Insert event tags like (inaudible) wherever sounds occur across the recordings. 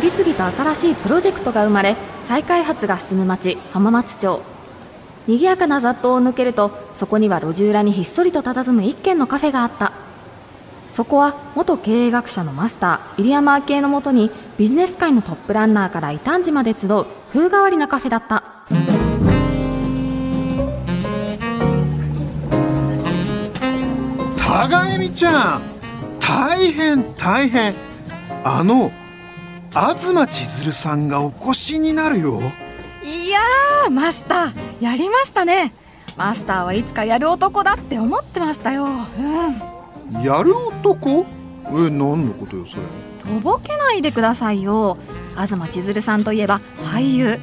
次々と新しいプロジェクトが生まれ再開発が進む町浜松町。賑やかな雑踏を抜けるとそこには路地裏にひっそりと佇む一軒のカフェがあった。そこは元経営学者のマスター入山明恵のもとにビジネス界のトップランナーから異端児まで集う風変わりなカフェだった。高恵美ちゃん大変大変。あの東千鶴さんがお越しになるよ。いやーマスター。やりましたね。マスターはいつかやる男だって思ってましたよ。うん。やる男？え何のことよそれ？とぼけないでくださいよ。東千鶴さんといえば俳優。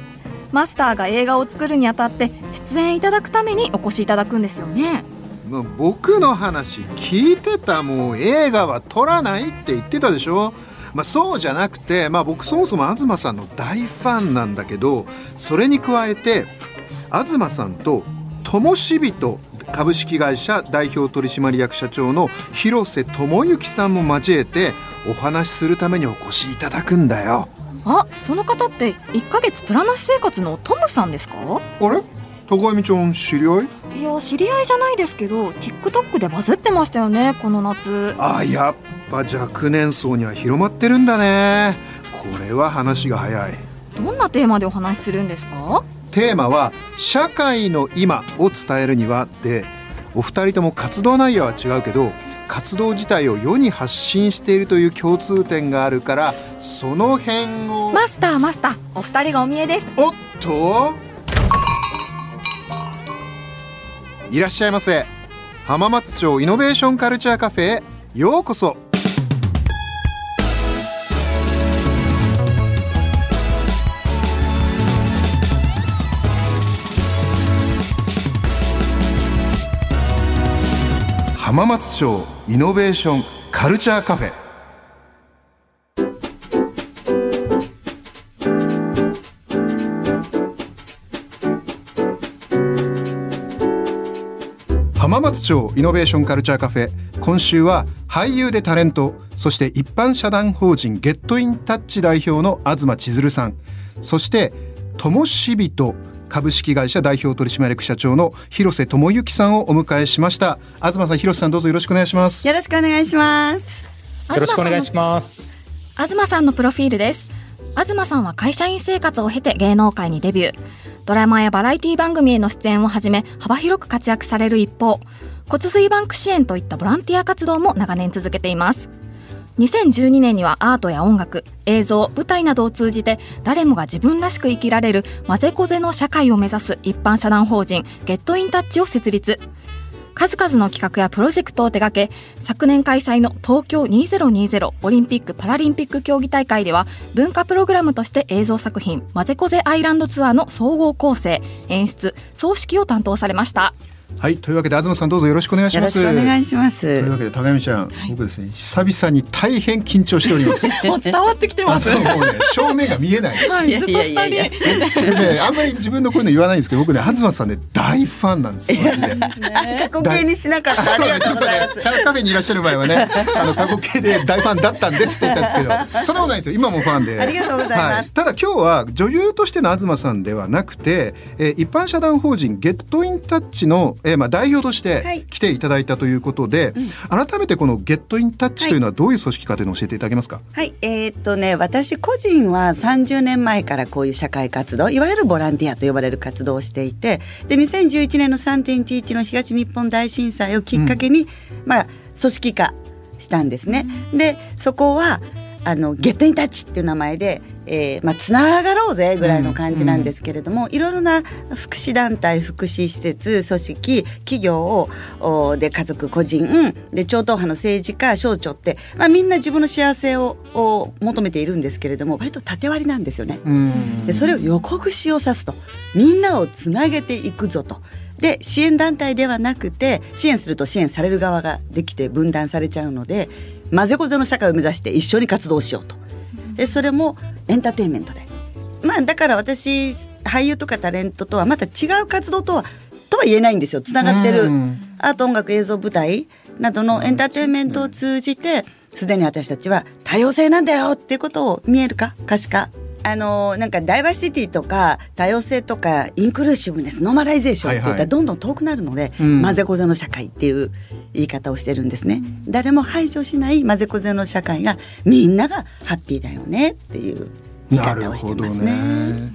マスターが映画を作るにあたって出演いただくためにお越しいただくんですよね。まあ僕の話聞いてたもう映画は撮らないって言ってたでしょまあ、そうじゃなくて、まあ、僕そもそも東さんの大ファンなんだけどそれに加えて東さんと灯火人株式会社代表取締役社長の広瀬智之さんも交えてお話しするためにお越しいただくんだよ。あその方って1ヶ月プラナス生活のトムさんですか？あれ？高井美ちゃん知り合い？いや知り合いじゃないですけど TikTok でバズってましたよねこの夏。あやっぱ若年層には広まってるんだね。これは話が早い。どんなテーマでお話しするんですか？テーマは社会の今を伝えるにはでお二人とも活動内容は違うけど活動自体を世に発信しているという共通点があるからその辺をマスターマスターお二人がお見えです。おっと？いらっしゃいませ。浜松町イノベーションカルチャーカフェへようこそ浜松町イノベーションカルチャーカフェ。浜松町イノベーションカルチャーカフェ。今週は俳優でタレントそして一般社団法人ゲットインタッチ代表の東千鶴さん。そして灯火人株式会社代表取締役社長の広瀬智之さんをお迎えしました。東さん広瀬さんどうぞよろしくお願いします。よろしくお願いします。よろしくお願いします。東さんのプロフィールです。東さんは会社員生活を経て芸能界にデビュー。ドラマやバラエティ番組への出演をはじめ幅広く活躍される一方骨髄バンク支援といったボランティア活動も長年続けています2012年にはアートや音楽映像舞台などを通じて誰もが自分らしく生きられる混ぜこぜの社会を目指す一般社団法人ゲットインタッチを設立数々の企画やプロジェクトを手掛け昨年開催の東京2020オリンピック・パラリンピック競技大会では文化プログラムとして映像作品「まぜこぜアイランドツアー」の総合構成演出総指揮を担当されました。はいというわけで東さんどうぞよろしくお願いします。お願いします。というわけで高見ちゃん、はい、僕ですね久々に大変緊張しております。(laughs) もう伝わってきてます。もうね正面が見えない、(laughs) はい、ずっと下に。でねあんまり自分のこういうの言わないんですけど僕ね東さんね大ファンなんですマジで、ね、過去形にしなかったありがとうございます、カフェにいらっしゃる前はね (laughs) あの過去形で大ファンだったんですって言ったんですけどそんなことないですよ。今もファンで。ありがとうございます、はい、ただ今日は女優としての東さんではなくて、えー、一般社団法人ゲットインタッチの、えー、まあ代表として来ていただいたということで、はい、改めてこのゲットインタッチというのはどういう組織かというのを教えていただけますか？はい、えー、っとね私個人は30年前からこういう社会活動いわゆるボランティアと呼ばれる活動をしていてで2011年の3.11の東日本大震災をきっかけに、うん、まあ組織化したんですね。でそこはあのゲットインタッチっていう名前でえーまあ、つながろうぜぐらいの感じなんですけれども、うんうん、いろいろな福祉団体福祉施設組織企業をで家族個人で超党派の政治家省庁って、まあ、みんな自分の幸せをを求めているんですけれども割と縦割りなんですよね。でそれを横串を刺すとみんなをつなげていくぞと。で支援団体ではなくて支援すると支援される側ができて分断されちゃうので混ぜこぜの社会を目指して一緒に活動しようと。でそれもエンターテインメントで。まあだから私俳優とかタレントとはまた違う活動とはとは言えないんですよ。つながってる。アート音楽映像舞台などのエンターテインメントを通じてすでに私たちは多様性なんだよっていうことを見えるか可視化あのなんかダイバーシティとか多様性とかインクルーシブネスノーマライゼーションって言ったらどんどん遠くなるので、はいはい、混ぜこぜの社会っていう言い方をしてるんですね、うん、誰も排除しない混ぜこぜの社会がみんながハッピーだよねっていう言い方をしてますね。ね。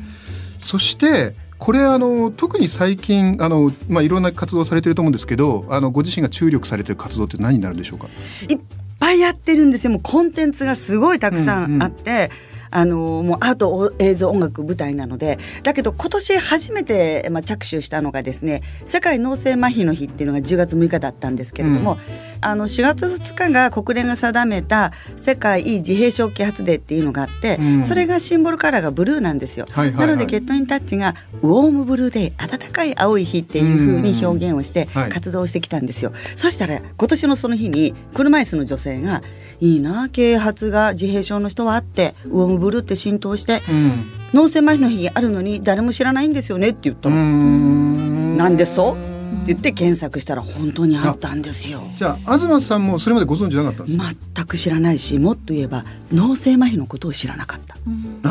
そしてこれあの特に最近あの、まあ、いろんな活動されてると思うんですけどあのご自身が注力されてる活動って何になるんでしょうか？いっぱいやってるんですよ。もうコンテンツがすごいたくさんあって。うんうんあのもうアート映像音楽舞台なのでだけど今年初めて、まあ、着手したのがですね世界脳性麻痺の日っていうのが10月6日だったんですけれども、うん、あの4月2日が国連が定めた世界自閉症啓発デーっていうのがあって、うん、それがシンボルカラーがブルーなんですよ、はいはいはい、なのでゲットインタッチがウォームブルーデー暖かい青い日っていうふうに表現をして活動してきたんですよ、はい、そしたら今年のその日に車椅子の女性がいいな啓発が自閉症の人はあってウォームブルーって浸透して、うん、脳性麻痺の日あるのに誰も知らないんですよねって言ったの。なんでそう？って言って検索したら本当にあったんですよ。じゃあ東さんもそれまでご存知なかったんです全く知らないしもっと言えば脳性麻痺のことを知らなかった。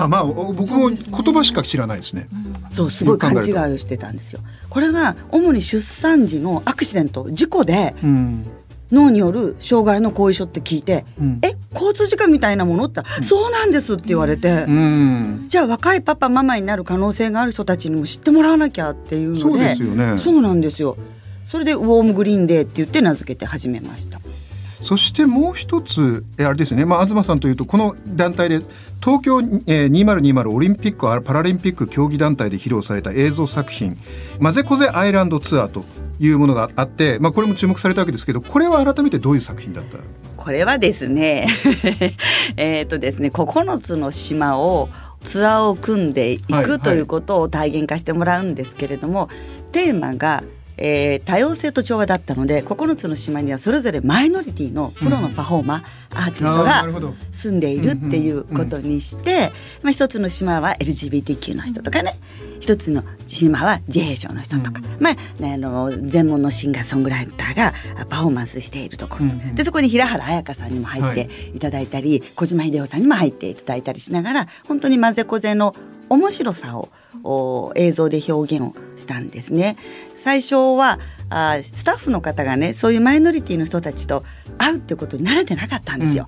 あまあ僕も言葉しか知らないですね。そうすごい勘違いをしてたんですよ。これは主に出産時のアクシデント事故で、うん脳による障害の後遺症って聞いて「うん、え交通事故みたいなもの?」って、うん、そうなんです」って言われて、うん、じゃあ若いパパママになる可能性がある人たちにも知ってもらわなきゃっていうのでそうですよね。そうなんですよ。それでウォームグリーンデーって言って名付けて始めました。そしてもう一つあれですね、まあ、東さんというとこの団体で東京、えー、2020オリンピックパラリンピック競技団体で披露された映像作品「まぜこぜアイランドツアー」というものがあって、まあ、これも注目されたわけですけどこれは改めてどういう作品だった？これはですね (laughs) えっとですね9つの島をツアーを組んでいく、はい、ということを体現化してもらうんですけれども、テーマがえー、多様性と調和だったので9つの島にはそれぞれマイノリティのプロのパフォーマー、うん、アーティストが住んでいるっていうことにして、まあ、一つの島は LGBTQ の人とかね一つの島は自閉症の人とか、うん、まあ、あの全問のシンガーソングライターがパフォーマンスしているところ。と、うん、でそこに平原綾香さんにも入ってい。ただいたり、はい、小島秀夫さんにも入っていただいたりしながら本当に混ぜこぜの面白さを映像で表現をしたんですね。最初はあスタッフの方がねそういうマイノリティの人たちと会うってことに慣れてなかったんですよ。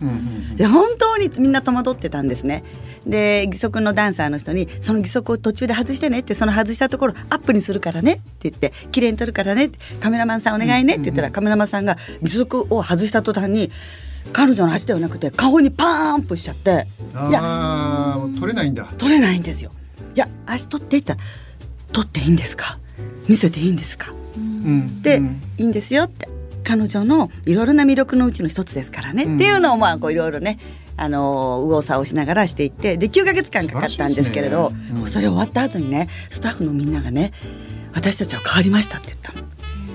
で本当にみんな戸惑ってたんですね。で義足のダンサーの人に「その義足を途中で外してね」ってその外したところアップにするからねって言って「綺麗に撮るからね」カメラマンさんお願いねって言ったら、カメラマンさんが義足を外した途端に彼女の足ではなくて顔にパーンプしちゃっていや撮れないんだ。撮れないんですよ。いや足取っていったら「取っていいんですか？見せていいんですか?」で、いいんですよって。彼女のいろいろな魅力のうちの一つですからね、うん、っていうのをまあこういろいろねあの右往左往しながらしていってで9か月間かかったんですけれど、ね。うん、それ終わった後にねスタッフのみんながね「私たちは変わりました」って言ったの。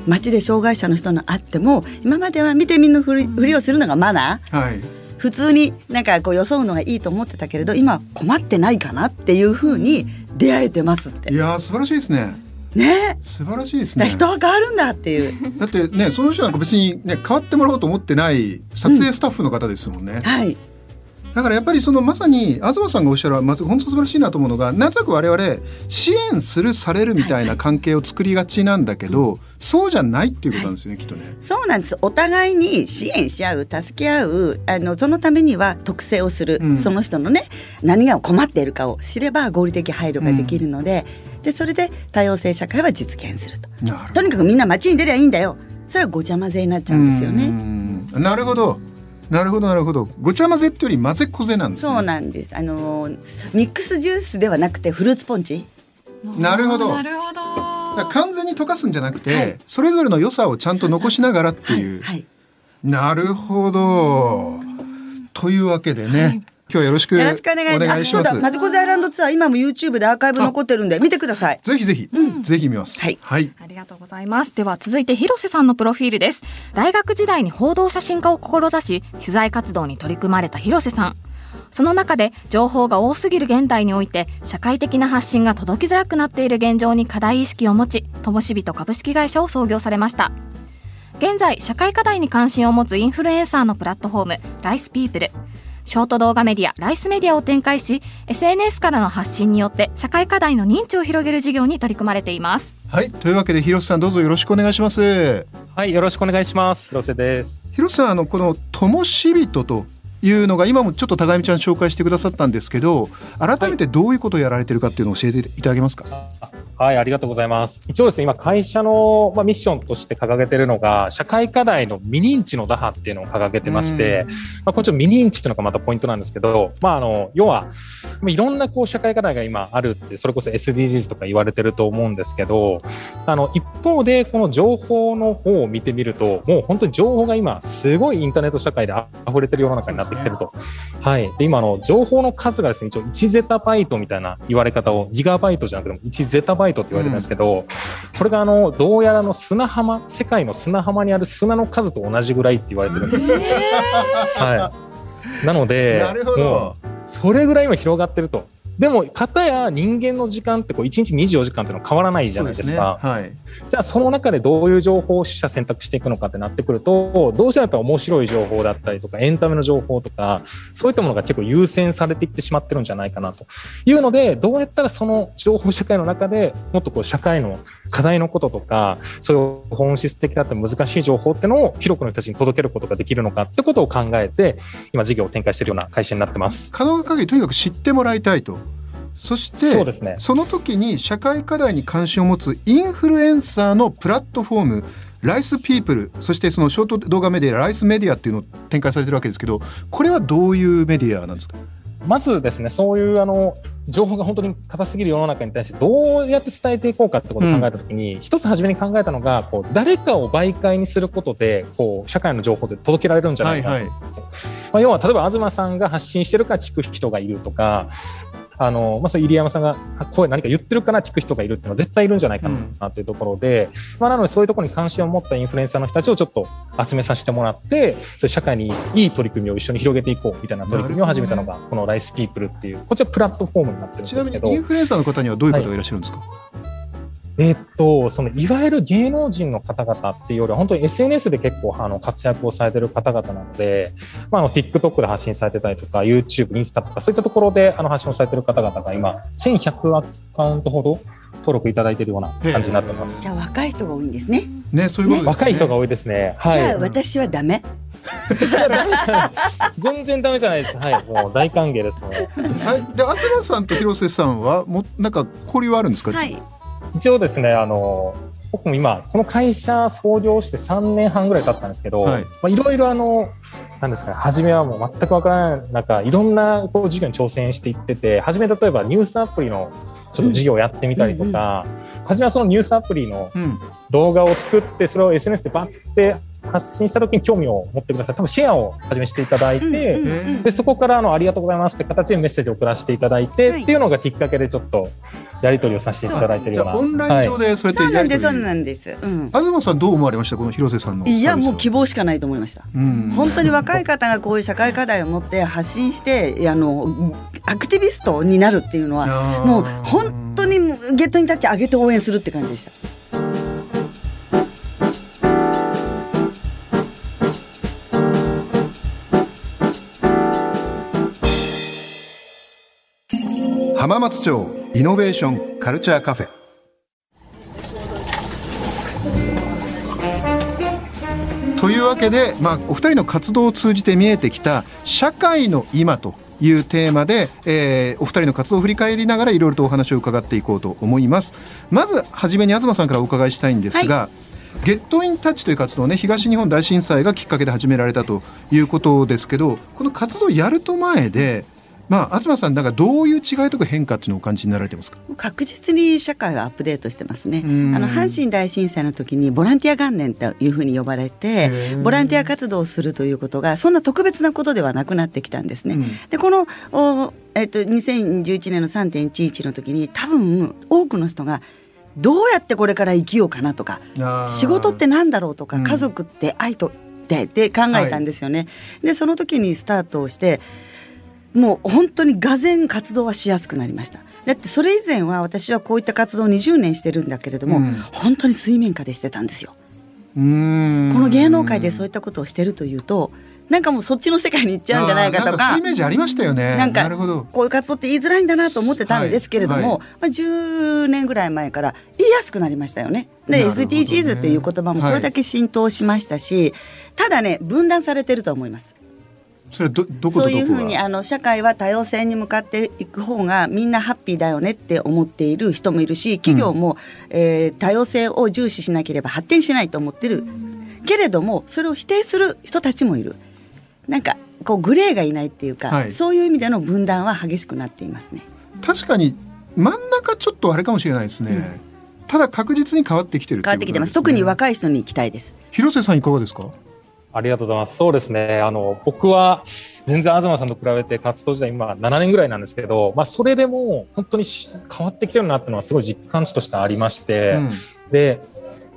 街で障害者の人のあっても今までは見て見ぬふりふりをするのがマナー、はい、普通になんかこう装うのがいいと思ってたけれど今困ってないかなっていうふうに出会えてますって。いや素晴らしいですね。ね。素晴らしいですね。人は変わるんだっていう。(laughs) だってねその人なんか別にね変わってもらおうと思ってない撮影スタッフの方ですもんね、うん、はいだからやっぱりそのまさに東さんがおっしゃるまず本当素晴らしいなと思うのがなんとなく我々支援するされるみたいな関係を作りがちなんだけど、そうじゃないっていうことなんですよね、きっとね。そうなんです。お互いに支援し合う助け合うあのそのためには特性をする、うん、その人のね何が困っているかを知れば合理的配慮ができるのでうん、でそれで多様性社会は実現すると。とにかくみんな街に出りゃいいんだよ。それはごちゃ混ぜになっちゃうんですよね。なるほどなるほどなるほど。ごちゃ混ぜってより混ぜこぜなんです、ね、そうなんです。あのミックスジュースではなくてフルーツポンチ。なるほど。なるほど。完全に溶かすんじゃなくて、はい、それぞれの良さをちゃんと残しながらっていう、はいはい、なるほどというわけでね、今日よろしくお願いします。マジコズアイランドツアー今も YouTube でアーカイブ残ってるんで見てください。ぜひぜひ、うん、ぜひ見ます。はい、はい。ありがとうございます。では続いて広瀬さんのプロフィールです。大学時代に報道写真家を志し取材活動に取り組まれた広瀬さん。その中で情報が多すぎる現代において社会的な発信が届きづらくなっている現状に課題意識を持ち、ともしびと株式会社を創業されました。現在社会課題に関心を持つインフルエンサーのプラットフォームライスピープルショート動画メディアライスメディアを展開し SNS からの発信によって社会課題の認知を広げる事業に取り組まれています。はいというわけで広瀬さんどうぞよろしくお願いします。はいよろしくお願いします。広瀬です。広瀬さんあのこの灯火人というのが今もちょっと高見ちゃん紹介してくださったんですけど改めてどういうことをやられてるかっていうのを教えていただけますか、はいはい、ありがとうございます。一応ですね、今会社の、まあ、ミッションとして掲げてるのが、社会課題の未認知の打破っていうのを掲げてまして、まあ、これちょっと未認知っていうのがまたポイントなんですけど、まあ、あの、要は、いろんなこう社会課題が今あるって、それこそ SDGs とか言われてると思うんですけど、あの、一方でこの情報の方を見てみると、もう本当に情報が今、すごいインターネット社会で溢れてる世の中になってきてると。はい。で、今、あの、情報の数がですね、一応1ゼタバイトみたいな言われ方を、ギガバイトじゃなくても1ゼタバイトバイトって言われてるんですけど、うん、これがあのどうやらの砂浜世界の砂浜にある砂の数と同じぐらいって言われてるんですよ。はい、なのでもうそれぐらい今広がってると。でも、方や人間の時間ってこう1日24時間っていうのは変わらないじゃないですか。すねはい、じゃあ、その中でどういう情報を取捨選択していくのかってなってくると、どうしてもやっぱり面白い情報だったりとか、エンタメの情報とか、そういったものが結構優先されていってしまってるんじゃないかなというので、どうやったらその情報社会の中でもっとこう社会の課題のこととか、そういう本質的だった難しい情報っていうのを広くの人たちに届けることができるのかってことを考えて、今事業を展開しているような会社になってます。可能な限りとにかく知ってもらいたいと。そしてそうです、ね、その時に社会課題に関心を持つインフルエンサーのプラットフォームライスピープルそしてそのショート動画メディアライスメディアっていうのを展開されてるわけですけどこれはどういうメディアなんですか？まずですねそういうあの情報が本当に硬すぎる世の中に対してどうやって伝えていこうかってことを考えたときに、うん、一つ初めに考えたのがこう誰かを媒介にすることでこう社会の情報で届けられるんじゃないか、はいはい、まあ、要は例えば東さんが発信してるから聞く人がいるとかあの、まあ、そう入山さんが声何か言ってるから聞く人がいるっていうのは絶対いるんじゃないかなというところで、うん、まあ、なのでそういうところに関心を持ったインフルエンサーの人たちをちょっと集めさせてもらって、そういう社会にいい取り組みを一緒に広げていこうみたいな取り組みを始めたのが、このライスピープルっていう、こちらプラットフォームになってるんですけど。ちなみにインフルエンサーの方にはどういう方がいらっしゃるんですか、はいえー、っと、そのいわゆる芸能人の方々っていうよりは、本当に SNS で結構あの活躍をされてる方々なので、まあ、あの TikTok で発信されてたりとか、YouTube、インスタとか、そういったところであの発信をされてる方々が今、1100アカウントほど登録いただいているような感じになってます。じゃあ若い人が多いんですね。ね、そういうこと、ね、若い人が多いですね。はい。じゃあ私はダメ。(laughs) 全然ダメじゃないです。はい、もう大歓迎ですね。はい、で、東さんと広瀬さんは、も、なんか交流はあるんですか？はい。一応ですね、あの、僕も今、この会社創業して3年半ぐらい経ったんですけど、はい。まあ、いろいろあの、なんですかね、初めはもう全くわからない中、いろんなこう事業に挑戦していってて、初め例えばニュースアプリのちょっと事業をやってみたりとか、うん、初めはそのニュースアプリの動画を作って、それを SNS でバッて発信した時に興味を持ってください。多分シェアを始めしていただいて、で、そこからあの、ありがとうございますって形でメッセージを送らせていただいて、はい、っていうのがきっかけでちょっとやり取りをさせていただいてるような。オンライン上でそうやってやり取り、はい、そうなんです、そうなんです。うん。東さんどう思われました？この広瀬さんのいや、もう希望しかないと思いました。うん、本当に若い方がこういう社会課題を持って発信して、あの、アクティビストになるっていうのは、もう本当にゲットにタッチ上げて応援するって感じでした。浜松町イノベーションカルチャーカフェ。というわけで、まあ、お二人の活動を通じて見えてきた社会の今というテーマで、えー、お二人の活動を振り返りながらいろいろとお話を伺っていこうと思います。まずはじめに東さんからお伺いしたいんですが、はい、ゲットインタッチという活動ね東日本大震災がきっかけで始められたということですけどこの活動をやると前でまあ、東さん、なんかどういう違いとか変化っていうのをお感じになられてますか？確実に社会はアップデートしてますね。あの阪神大震災の時にボランティア元年というふうに呼ばれて、ボランティア活動をするということが、そんな特別なことではなくなってきたんですね。うん、でこのお、えっと、2011年の3.11の時に、多分多くの人が、どうやってこれから生きようかなとか、仕事ってなんだろうとか、家族って愛とってって考えたんですよね。はい、でその時にスタートをしてもう本当にがぜん活動はしやすくなりました。だってそれ以前は私はこういった活動を20年してるんだけれども、うん、本当に水面下でしてたんですよ。この芸能界でそういったことをしてるというとなんかもうそっちの世界に行っちゃうんじゃないかとかそういうイメージありましたよね。なんかこういう活動って言いづらいんだなと思ってたんですけれども、はい。はい、まあ、10年ぐらい前から言いやすくなりましたよね。で、ね、SDGs っていう言葉もこれだけ浸透しましたし、はい、ただね分断されてると思います。それどどそういうふうにあの社会は多様性に向かっていく方がみんなハッピーだよねって思っている人もいるし企業も、うん、えー、多様性を重視しなければ発展しないと思ってるけれどもそれを否定する人たちもいる。なんかこうグレーがいないっていうか、はい、そういう意味での分断は激しくなっていますね。確かに真ん中ちょっとあれかもしれないですね。うん、ただ確実に変わってきてる、ね、変わってきてます。特に若い人に期待です。広瀬さんいかがですか？ありがとうございます。そうですね。あの僕は全然東さんと比べて活動時代今7年ぐらいなんですけど、まあそれでも本当に変わってきてるなっていうのはすごい実感値としてありまして、うん、で。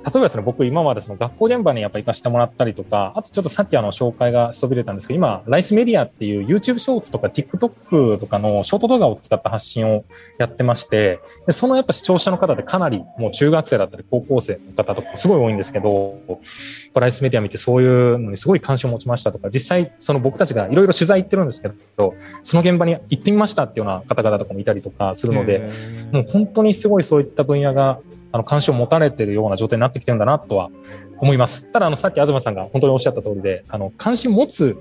例えばですね、僕今までその学校現場にやっぱ行かしてもらったりとか、あとちょっとさっきあの紹介がそびれたんですけど、今、ライスメディアっていう YouTube ショーツとか TikTok とかのショート動画を使った発信をやってまして、でそのやっぱ視聴者の方でかなりもう中学生だったり高校生の方とかすごい多いんですけど、ライスメディア見てそういうのにすごい関心を持ちましたとか、実際その僕たちがいろいろ取材行ってるんですけど、その現場に行ってみましたっていうような方々とかもいたりとかするので、もう本当にすごいそういった分野があの関心を持たれているような状態になってきてるんだなとは思います。ただあのさっき東さんが本当におっしゃった通りで、あの関心持つ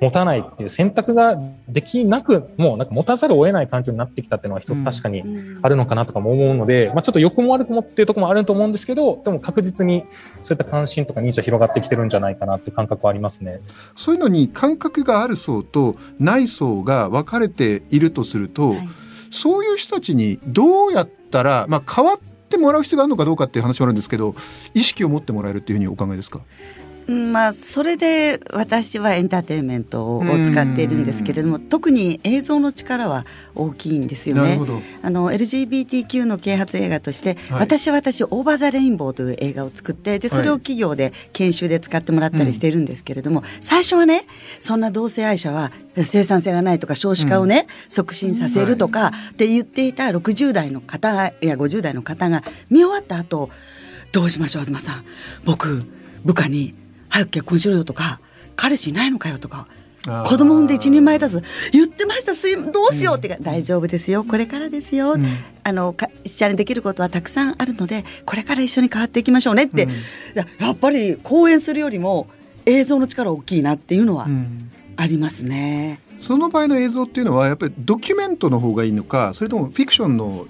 持たないっていう選択ができなく、もうなんか持たざるを得ない環境になってきたっていうのは一つ確かにあるのかなとかも思うので、うん、まあちょっと良くも悪くもっていうところもあると思うんですけど、でも確実にそういった関心とか認知は広がってきてるんじゃないかなっていう感覚はありますね。そういうのに感覚がある層とない層が分かれているとすると、はい、そういう人たちにどうやったら、まあ変わっもらう必要があるのかどうかっていう話もあるんですけど意識を持ってもらえるっていうふうにお考えですか？まあ、それで私はエンターテインメントを使っているんですけれども特に映像の力は大きいんですよね。あの LGBTQ の啓発映画として「はい、私は私オーバー・ザ・レインボー」という映画を作ってでそれを企業で研修で使ってもらったりしているんですけれども、最初はねそんな同性愛者は生産性がないとか少子化をね、うん、促進させるとかって言っていた60代の方や50代の方が見終わった後どうしましょう東さん。僕部下に早く結婚しろよとか彼氏いないのかよとか子供産んで一人前だぞ。言ってました。すいどうしようって、うん、大丈夫ですよ。これからですよ、うん、あの一緒にできることはたくさんあるのでこれから一緒に変わっていきましょうねって、うん、ややっぱり講演するよりも映像の力大きいなっていうのはありますね。その場合の映像っていうのはやっぱりドキュメントの方がいいのかそれともフィクションの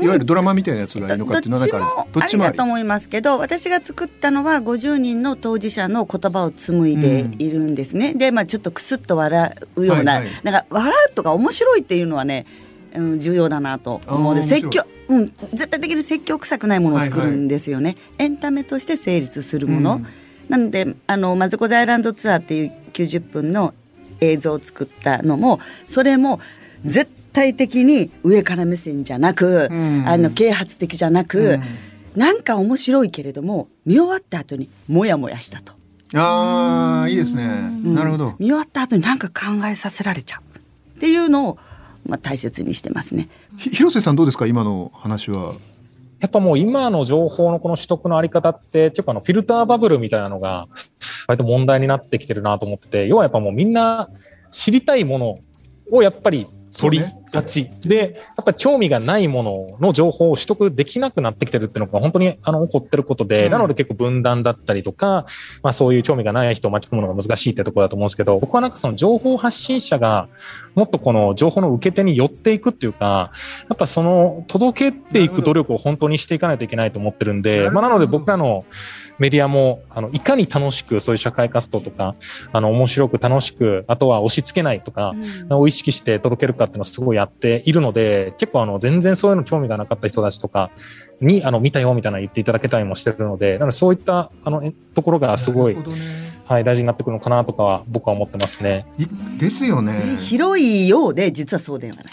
いわゆるドラマみたいなやつがいいのかっていうのはどっちもあり。だと思いますけど私が作ったのは50人の当事者の言葉を紡いでいるんですね、うん、で、まあ、ちょっとくすっと笑うようなはいはい、なんか笑うとか面白いっていうのはね、うん、重要だなと思う。で説教、うん、絶対的に説教臭くないものを作るんですよね、はいはい、エンタメとして成立するもの、うん、なのであのマズコザイランドツアーっていう90分の映像を作ったのもそれも絶対的に上から目線じゃなく、うん、あの啓発的じゃなく、うん、なんか面白いけれども見終わった後にモヤモヤしたと。ああいいですね、うん、なるほど。見終わった後になんか考えさせられちゃう。っていうのを、まあ、大切にしてますね。広瀬さんどうですか？今の話は。やっぱもう今の情報のこの取得のあり方って、結構あのフィルターバブルみたいなのが割と問題になってきてるなと思ってて、要はやっぱもうみんな知りたいものをやっぱり取りがち、で、やっぱり興味がないものの情報を取得できなくなってきてるっていうのが本当にあの起こってることで、うん、なので結構分断だったりとか、まあそういう興味がない人を巻き込むのが難しいってところだと思うんですけど、僕はなんかその情報発信者がもっとこの情報の受け手に寄っていくっていうか、やっぱその届けていく努力を本当にしていかないといけないと思ってるんで、まあなので僕らのメディアも、あの、いかに楽しくそういう社会活動とか、あの、面白く楽しく、あとは押し付けないとか、うん、を意識して届けるかっていうのをすごいやっているので、結構あの、全然そういうの興味がなかった人たちとかに、あの、見たよみたいな言っていただけたりもしてるので、なのでそういった、あの、ところがすごい、ね、はい、大事になってくるのかなとかは僕は思ってますね。ですよね。広いようで、実はそうではない。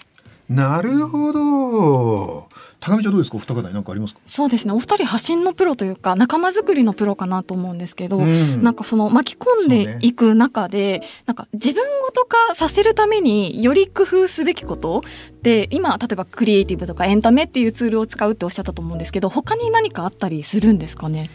なるほど。高見ちゃんどうですか？二方何かありますか？そうですね。お二人発信のプロというか仲間づくりのプロかなと思うんですけど、うん、なんかその巻き込んでいく中で、ね、なんか自分ごと化させるためにより工夫すべきことって今例えばクリエイティブとかエンタメっていうツールを使うっておっしゃったと思うんですけど他に何かあったりするんですかね？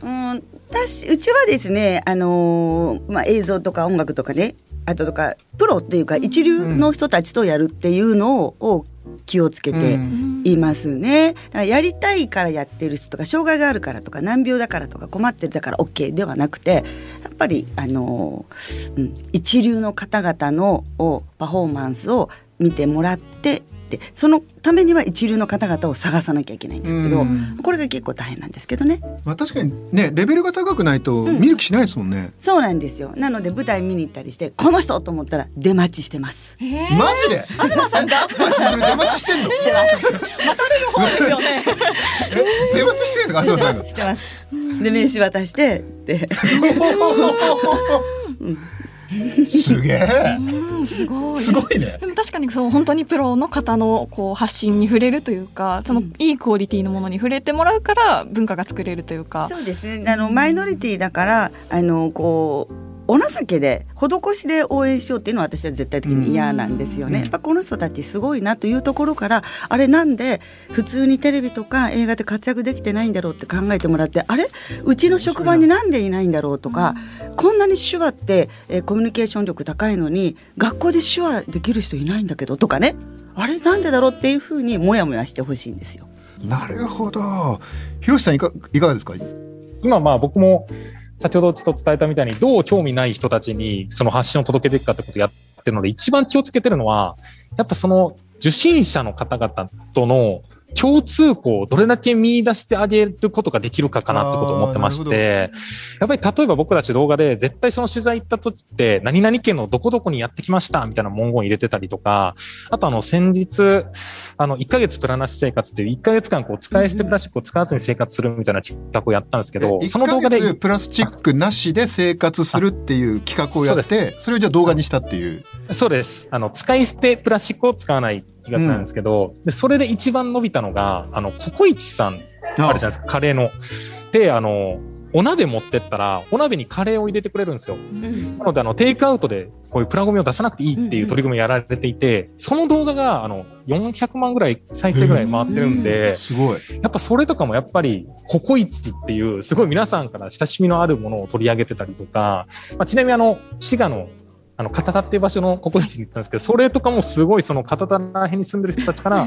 うん私うちはですね、あのーまあ、映像とか音楽とかねあととかプロっていうか一流の人たちとやるっていうのを,、を気をつけていますね。だからやりたいからやってる人とか障害があるからとか難病だからとか困ってるだから OK ではなくてやっぱり、あのーうん、一流の方々のをパフォーマンスを見てもらってでそのためには一流の方々を探さなきゃいけないんですけど、うん。これが結構大変なんですけどね。まあ確かにねレベルが高くないと見る気しないですもんね、そうなんですよ。なので舞台見に行ったりしてこの人と思ったら出待ちしてます。マジで？東さんが？出待ちする出待ちしてんの？待たれる方ですよね。(laughs) え出待ちしてんのか？東さんが。してます。で名刺渡してで (laughs) すげえうんすごいすごいねでも確かにそう本当にプロの方のこう発信に触れるというかそのいいクオリティのものに触れてもらうから文化が作れるというかそうですね。あのマイノリティだからあのこう。お情けで施しで応援しようっていうのは私は絶対的に嫌なんですよね。やっぱこの人たちすごいなというところからあれなんで普通にテレビとか映画で活躍できてないんだろうって考えてもらってあれ？うちの職場にな。んでいないんだろうとか、こんなに手話って、えーコミュニケーション力高いのに学校で手話できる人いないんだけどとかね。あれなんでだろうっていうふうにモヤモヤしてほしいんですよ。なるほど。ひろしさんいかいかがですか？今まあ僕も先ほどちょっと伝えたみたいにどう興味ない人たちにその発信を届けていくかってことをやってるので一番気をつけてるのはやっぱその受信者の方々との共通項をどれだけ見出してあげることができるかかなってことを思ってまして、やっぱり例えば僕たち動画で絶対その取材行った時って何々県のどこどこにやってきましたみたいな文言入れてたりとか、あとあの先日、あの1ヶ月プラなし生活っていう1ヶ月間こう使い捨てプラスチックを使わずに生活するみたいな企画をやったんですけど、その動1画でプラスチックなしで生活するっていう企画をやってそれをじゃあ動画にしたっていう。そうです。あの、使い捨てプラスチックを使わない企画なんですけど、で、それで一番伸びたのが、あの、ココイチさん、あ。るじゃないですか、カレーの。で、あの、お鍋持ってったら、お鍋にカレーを入れてくれるんですよ。なので、あの、テイクアウトで、こういうプラゴミを出さなくていいっていう取り組みをやられていて、その動画が、あの、400万ぐらい再生ぐらい回ってるんで、すごい。やっぱそれとかもやっぱり、ココイチっていう、すごい皆さんから親しみのあるものを取り上げてたりとか、まあ、ちなみにあの、滋賀の、あの、片田っていう場所のココイチに行ったんですけど、それとかもすごいその片田ら辺に住んでる人たちから、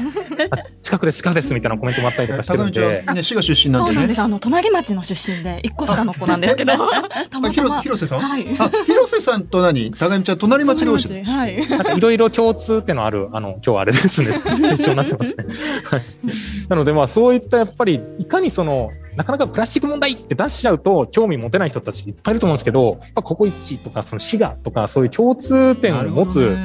(laughs) あ近くです、近くですみたいなコメントもあったりとかしてるん高見ちゃで、んね滋賀出身なんでね。そうなんです。あの隣町の出身で一個下の子なんですけど。(laughs) たまたま。広瀬さん、はい。あ広瀬さんと何？高見ちゃん隣町同士はい。(laughs) なんかいろいろ共通っていうのある、あの、今日はあれですね、セッションになってますね。はい。なのでまあそういったやっぱり、いかにその、なかなかプラスチック問題って出しちゃうと興味持てない人たちいっぱいいると思うんですけど、やっぱココイチとかその滋賀とかそういう共通点を持つ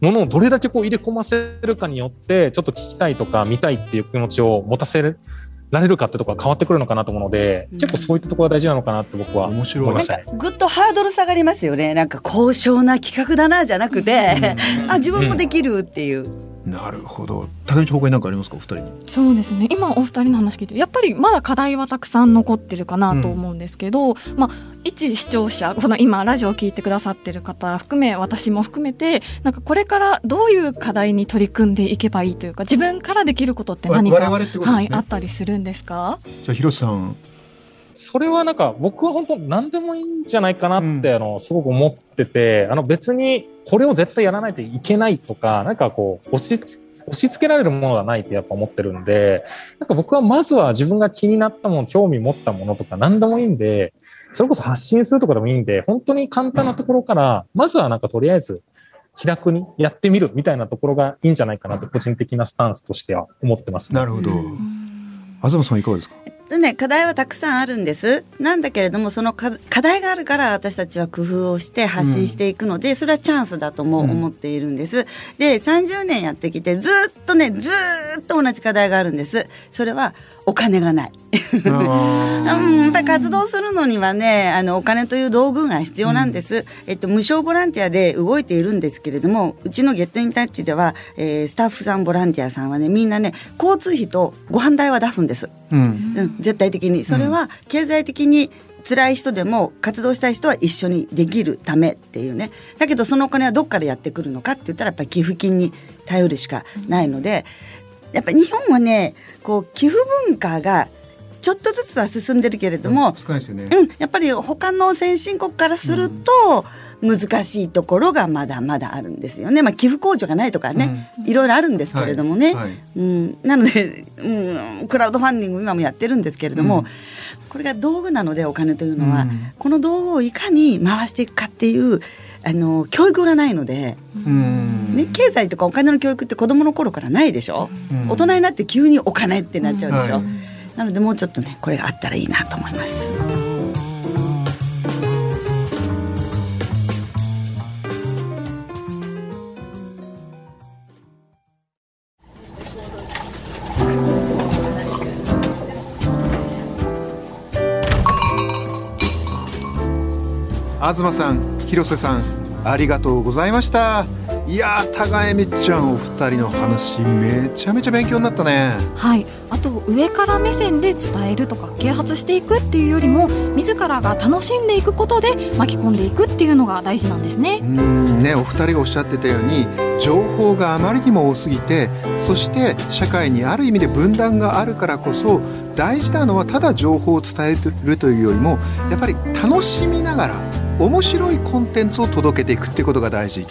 ものをどれだけこう入れ込ませるかによって、ちょっと聞きたいとか見たいっていう気持ちを持たせられるかってところが変わってくるのかなと思うので、うん。結構そういったところが大事なのかなって僕は面白い。思いました。ね。ぐっとハードル下がりますよね。なんか高尚な企画だなじゃなくて、あ自分もできるっていう、なるほど。高見ちゃん他に何かありますか？お二人に。そうですね。今お二人の話聞いてやっぱりまだ課題はたくさん残ってるかなと思うんですけど、まあ一視聴者この今ラジオを聞いてくださってる方含め私も含めてなんかこれからどういう課題に取り組んでいけばいいというか自分からできることって何か、ね、はい、あったりするんですか？じゃあ広瀬さんそれはなんか僕は本当何でもいいんじゃないかなって、うん。あのすごく思っててあの別にこれを絶対やらないといけないとかなんかこう押しつ押し付けられるものがないってやっぱ思ってるんでなんか僕はまずは自分が気になったもの興味持ったものとか何でもいいんでそれこそ発信するとかでもいいんで本当に簡単なところからまずはなんかとりあえず気楽にやってみるみたいなところがいいんじゃないかなと個人的なスタンスとしては思ってます、なるほど、東さんいかがですか？でね課題はたくさんあるんです。なんだけれどもその課課題があるから私たちは工夫をして発信していくので、それはチャンスだともうん思っているんです、で30年やってきてずっとねずっと同じ課題があるんです。それはお金がない。(laughs) うん、やっぱり活動するのにはねあのお金という道具が必要なんです、えっと、無償ボランティアで動いているんですけれどもうちのゲットインタッチでは、えースタッフさんボランティアさんはねみんなね交通費とご飯代は出すんです、うん。うん、絶対的に。それは経済的に辛い人でも活動したい人は一緒にできるためっていうね。だけどそのお金はどっからやってくるのかって言ったらやっぱり寄付金に頼るしかないのでやっぱり日本はねこう寄付文化がちょっとずつは進んでるけれども、少ないですよね。うん、やっぱり他の先進国からすると、難しいところがまだまだあるんですよね。まあ寄付控除がないとかね、いろいろあるんですけれどもね。はい。はい。うん、なので、うん、クラウドファンディング今もやってるんですけれども、うん。これが道具なのでお金というのは、うん。この道具をいかに回していくかっていうあの教育がないので、うんね、経済とかお金の教育って子どもの頃からないでしょ、うん。大人になって急にお金ってなっちゃうでしょ、はい。なのでもうちょっとねこれがあったらいいなと思います。東さん広瀬さんありがとうございましたいやー高江みっちゃんお二人の話めちゃめちゃ勉強になったね。はい、あと上から目線で伝えるとか啓発していくっていうよりも自らが楽しんでいくことで巻き込んでいくっていうのが大事なんですね。う。んねお二人がおっしゃってたように情報があまりにも多すぎてそして社会にある意味で分断があるからこそ大事なのはただ情報を伝えるというよりもやっぱり楽しみながら面白いコンテンツを届けていくってことが大事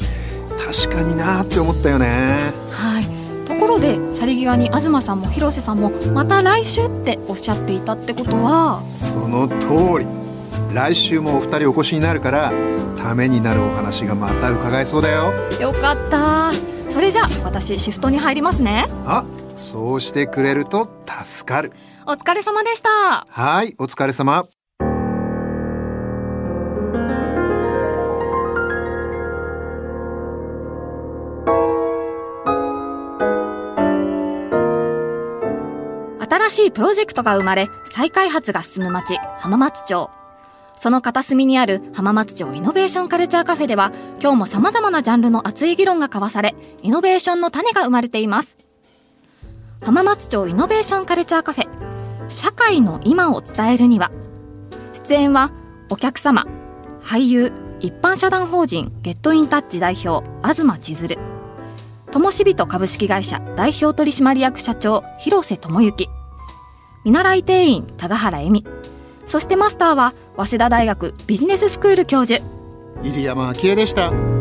確かになーって思ったよねはい。ところで去り際に東さんも広瀬さんもまた来週っておっしゃっていたってことは？その通り来週もお二人お越しになるからためになるお話がまた伺えそうだよよかった。それじゃあ私シフトに入りますね。あそうしてくれると助かるお疲れ様でした。はいお疲れ様新しいプロジェクトが生まれ、再開発が進む町、浜松町。その片隅にある浜松町イノベーションカルチャーカフェでは、今日も様々なジャンルの熱い議論が交わされ、イノベーションの種が生まれています。浜松町イノベーションカルチャーカフェ、社会の今を伝えるには、出演は、お客様、俳優、一般社団法人ゲットインタッチ代表、東千鶴。ともしびと株式会社代表取締役社長広瀬智之見習い店員高原恵美。そしてマスターは早稲田大学ビジネススクール教授。入山昭恵でした。